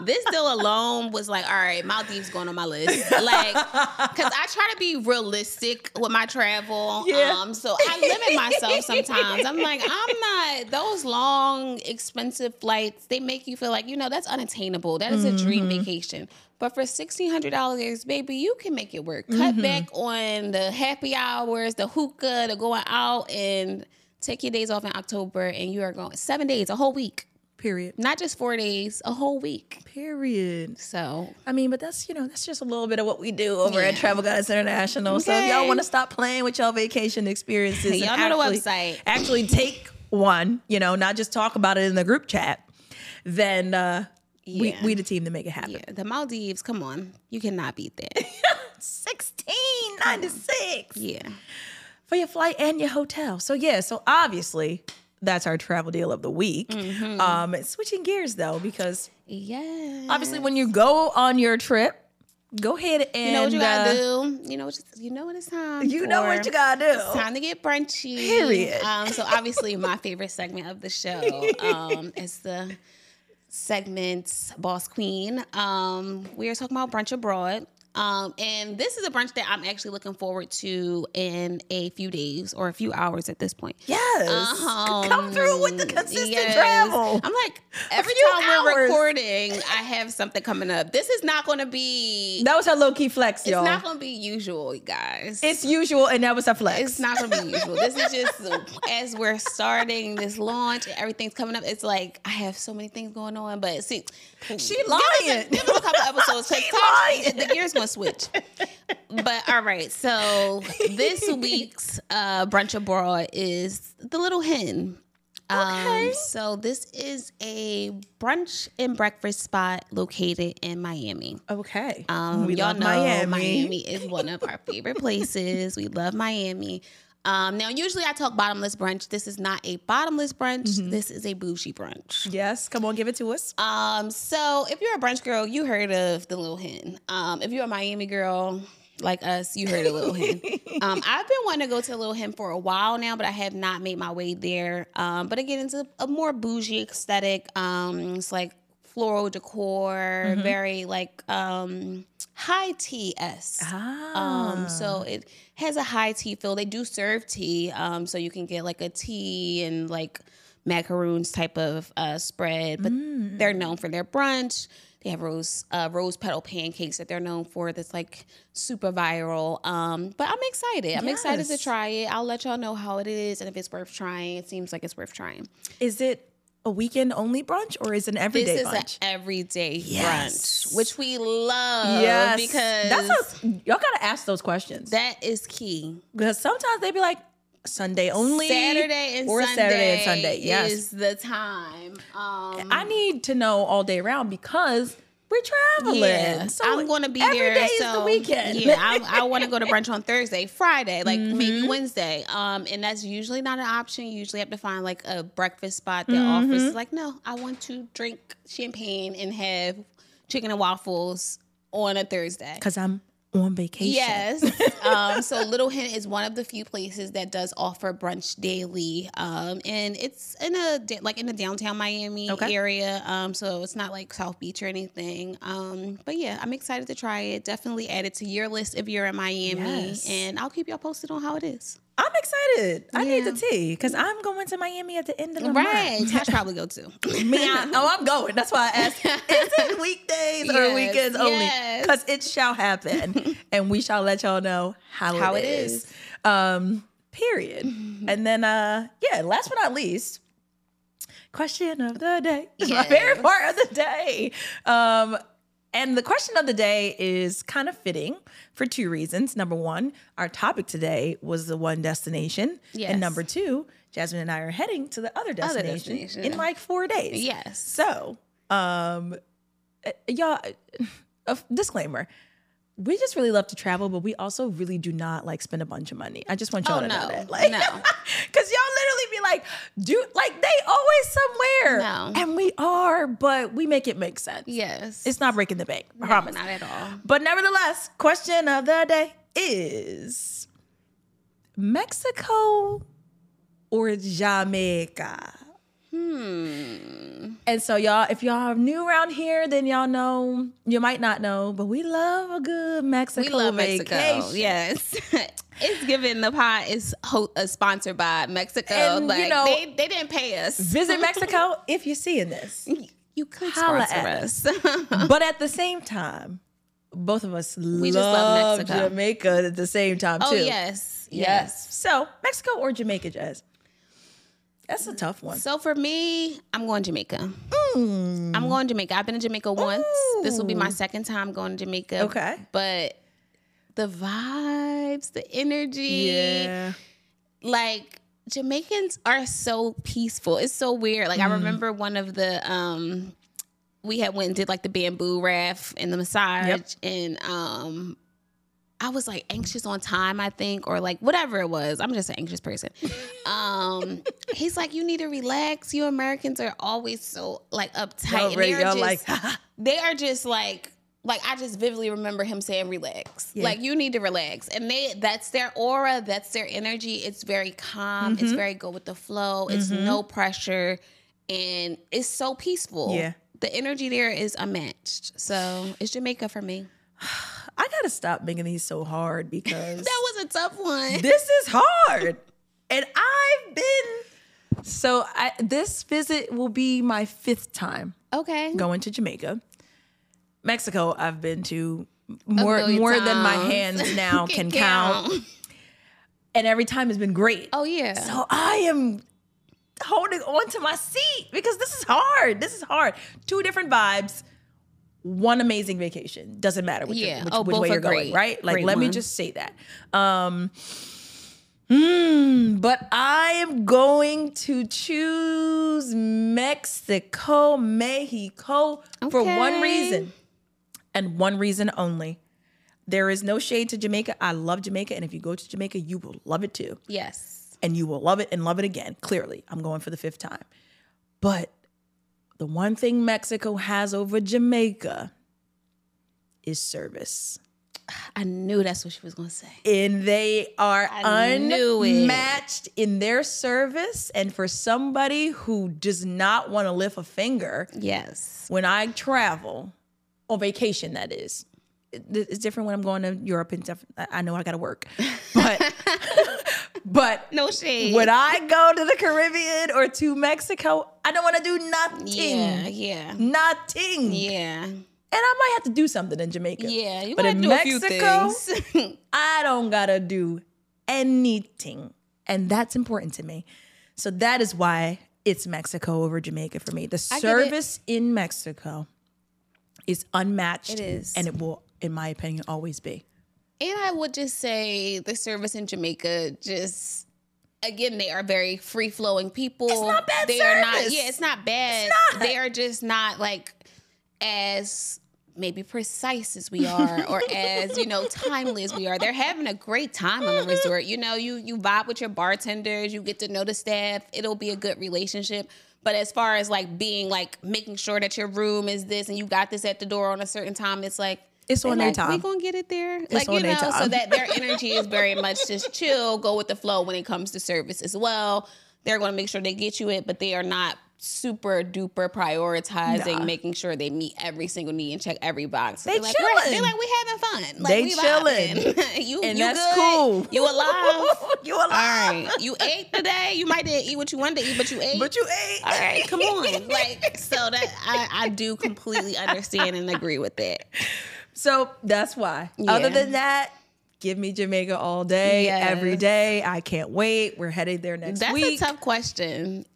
this deal alone was like, all right, Maldives going on my list. Like, cause I try to be realistic with my travel. Yeah. Um, so I limit myself sometimes. I'm like, I'm not those long, expensive flights, they make you feel like, you know, that's unattainable. That is a dream Mm-hmm. vacation. But for sixteen hundred dollars, baby, you can make it work. Mm-hmm. Cut back on the happy hours, the hookah, the going out, and take your days off in October, and you are going seven days, a whole week Period. not just four days, a whole week. Period. So I mean, but that's you know that's just a little bit of what we do over at Travel Goddess International. So if y'all want to stop playing with y'all vacation experiences, Y'all know the website. Actually, take one. You know, not just talk about it in the group chat. Then uh, we Yeah. we the team to make it happen. yeah, the Maldives, come on, you cannot beat that. Sixteen ninety six Yeah, for your flight and your hotel. So yeah, so obviously that's our travel deal of the week. Mm-hmm. Um, switching gears though, because yeah. obviously when you go on your trip, go ahead and you know what you gotta uh, do. You know what you, you know what it's time. You know what you gotta do. It's time to get brunchy. Period. Um, so obviously my favorite segment of the show um, is the segment Boss Queen. Um, we are talking about brunch abroad. Um, and this is a brunch that I'm actually looking forward to in a few days or a few hours at this point. Yes. Um, Come through with the consistent yes. travel. I'm like, every time we're recording, I have something coming up. This is not going to be. That was her low key flex, it's y'all. It's not going to be usual, guys. it's usual, and that was a flex. It's not gonna be usual. This is just as we're starting this launch and everything's coming up. It's like I have so many things going on, but see, She give us a- lying. Give us a, couple episodes. She lying. The gears gonna switch. But all right, so this week's uh, brunch abroad is the Little Hen. Okay. Um, so this is a brunch and breakfast spot located in Miami. Okay. Um, we y'all love know Miami. Miami. is one of our favorite places. We love Miami. Um, now, usually I talk bottomless brunch. This is not a bottomless brunch. Mm-hmm. This is a bougie brunch. Yes, come on, give it to us. Um, so if you're a brunch girl, you heard of the Little Hen. Um, if you're a Miami girl like us, you heard of Little Hen. Um, I've been wanting to go to Little Hen for a while now, but I have not made my way there. Um, but again, it's a, a more bougie aesthetic. Um, it's like floral decor, Mm-hmm. very like um high tea s. Ah. Um, so it has a high tea feel. They do serve tea, um, so you can get like a tea and like macaroons type of uh, spread. But Mm. they're known for their brunch. They have rose uh, rose petal pancakes that they're known for. That's like super viral. Um, but I'm excited. I'm excited to try it. I'll let y'all know how it is and if it's worth trying. It seems like it's worth trying. Is it a weekend only brunch or is it an everyday brunch? This is brunch? an everyday Yes. brunch, which we love. yes, because that's a, y'all gotta ask those questions that is key. because sometimes they be like, Sunday only, Saturday and or Sunday Saturday and Sunday. Yes, is the time. Um, I need to know all day round because we're traveling. Yeah, so I'm going to be every there. day is so the weekend. yeah, I, I want to go to brunch on Thursday, Friday, like Mm-hmm. maybe Wednesday. Um, and that's usually not an option. You usually have to find like a breakfast spot that Mm-hmm. offers like, no, I want to drink champagne and have chicken and waffles on a Thursday. because I'm on vacation. Yes. um, so Little Hen is one of the few places that does offer brunch daily, um, and it's in a like in the downtown Miami Okay. area. Um, so it's not like South Beach or anything. Um, but yeah, I'm excited to try it. Definitely add it to your list if you're in Miami, Yes. and I'll keep y'all posted on how it is. I'm excited. I need the tea because I'm going to Miami at the end of the Right, month. Tash probably go too. Me, I, oh, I'm going. That's why I asked. Is it weekdays or Yes, weekends only? yes. Because it shall happen, and we shall let y'all know how, How it is. is. Um, period. and then, uh, yeah. Last but not least, question of the day. It's my favorite part of the day. Um, and the question of the day is kind of fitting for two reasons. Number one, our topic today was the one destination. Yes. And number two, Jasmine and I are heading to the other destination, destination. in like four days. yes. So, um, uh, y'all, a disclaimer. We just really love to travel, but we also really do not like spend a bunch of money. I just want y'all Oh, to know that. Like, No. Because y'all literally be like, do like they always somewhere. No. And we are, but we make it make sense. Yes. It's not breaking the bank. I No, promise. not at all. But nevertheless, question of the day is Mexico or Jamaica? Hmm. And so y'all, if y'all are new around here, then y'all know, you might not know, but we love a good Mexico We love Mexico. Yes. it's given the pot is ho- uh, sponsored by Mexico. And, you like know- they, they didn't pay us. Visit Mexico if you're seeing this. You could Holla sponsor at us. but at the same time, both of us We love just love Mexico. Jamaica at the same time oh too. yes. Yes. So Mexico or Jamaica, Jazz? That's a tough one. So for me, I'm going to Jamaica. I'm going to Jamaica. I've been to Jamaica once. This will be my second time going to Jamaica. Okay. But the vibes, the energy, Yeah. like Jamaicans are so peaceful. It's so weird. Like I Mm. remember one of the um we had went and did like the bamboo raft and the massage Yep. and um I was like anxious on time, I think, or like whatever it was. I'm just an anxious person. Um, he's like, you need to relax. You Americans are always so like uptight. Y'all and they're Y'all just, like, they are just like like I just vividly remember him saying relax. Yeah. Like you need to relax. And they that's their aura, that's their energy. It's very calm, Mm-hmm. it's very good with the flow. It's no pressure and it's so peaceful. Yeah. The energy there is unmatched. So it's Jamaica for me. I gotta stop making these so hard because That was a tough one. this is hard. And I've been so I this visit will be my fifth time Okay. going to Jamaica. Mexico, I've been to more more than my hands now can count. And every time has been great. Oh yeah. So I am holding on to my seat because this is hard. This is hard. Two different vibes. One amazing vacation. Doesn't matter which, Yeah. which, Oh, which way you're going, great. right? Like, Great let me just say that. Um, hmm, but I am going to choose Mexico, Mexico for one reason and one reason only. There is no shade to Jamaica. I love Jamaica. And if you go to Jamaica, you will love it too yes. and you will love it and love it again. Clearly, I'm going for the fifth time. But the one thing Mexico has over Jamaica is service. I knew that's what she was gonna say. And they are I unmatched in their service. And for somebody who does not want to lift a finger, Yes. when I travel on vacation, that is. It's different when I'm going to Europe and stuff. I I know I got to work, but but No shade. when I go to the Caribbean or to Mexico, I don't want to do nothing. yeah, yeah. Nothing. Yeah. And I might have to do something in Jamaica. Yeah. You But gotta in do a few Mexico, things. I don't got to do anything. And that's important to me. So that is why it's Mexico over Jamaica for me. The service in Mexico is unmatched. It is. And it will, in my opinion, always be. And I would just say the service in Jamaica just again, they are very free flowing people. It's not bad They are not. service. Yeah, it's not bad. It's not. They are just not like as maybe precise as we are or as you know timely as we are they're having a great time on the mm-hmm. resort you know you you vibe with your bartenders you get to know the staff it'll be a good relationship but as far as like being like making sure that your room is this and you got this at the door on a certain time it's like It's on their like, time. we gonna get it there like on you know so that their energy is very much just chill go with the flow when it comes to service as well they're going to make sure they get you it but they are not super duper prioritizing Nah. making sure they meet every single need and check every box They they're like, chilling. they're like we having fun like, They we chilling. you and you that's good? cool. you alive you alive. all right you ate today you might didn't eat what you wanted to eat but you ate But you ate. all right, come on. Like, so that I, I do completely understand and agree with that. So that's why. Yeah. Other than that, give me Jamaica all day, Yes. every day. I can't wait. We're headed there next That's week. a tough question.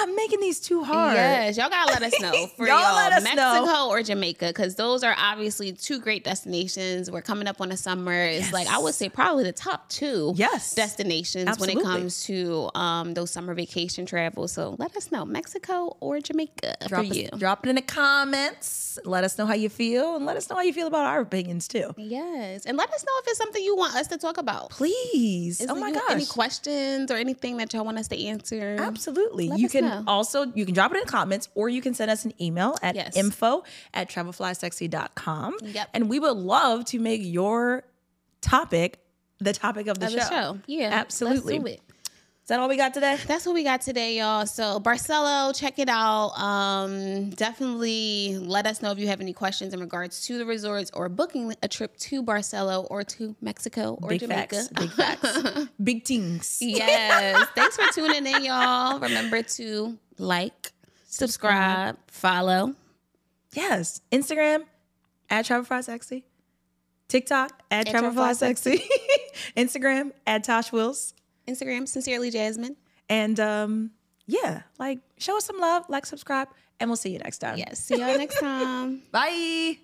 I'm making these too hard. Yes, y'all gotta let us know for Y'all y'all, let us Mexico know. or Jamaica, because those are obviously two great destinations. We're coming up on the summer. It's like I would say probably the top two Yes. destinations when it comes to um, those summer vacation travel. So let us know Mexico or Jamaica Drop, for us- you. drop it in the comments. Let us know how you feel and let us know how you feel about our opinions too. Yes, and let us know if it's something you want us to talk about. Please. Is oh my gosh. Any questions or anything that y'all want us to answer? Absolutely. Let you can know. Also you can drop it in the comments or you can send us an email at Yes. info at travelflysexy.com. Yep. And we would love to make your topic the topic of the, Of show. the show. Yeah, Absolutely. Let's do it. Is that all we got today? That's what we got today, y'all. So Barcelo, check it out. Um, definitely let us know if you have any questions in regards to the resorts or booking a trip to Barcelo or to Mexico or Big Jamaica. facts. Big facts. Big things. yes. Thanks for tuning in, y'all. Remember to like, subscribe, follow. Yes. Instagram at travelflysexy. TikTok at, At travelflysexy. Instagram at Tash Wills. Instagram, sincerely Jasmine. And um, yeah, like show us some love, like, subscribe, and we'll see you next time. Yes. See y'all next time. Bye.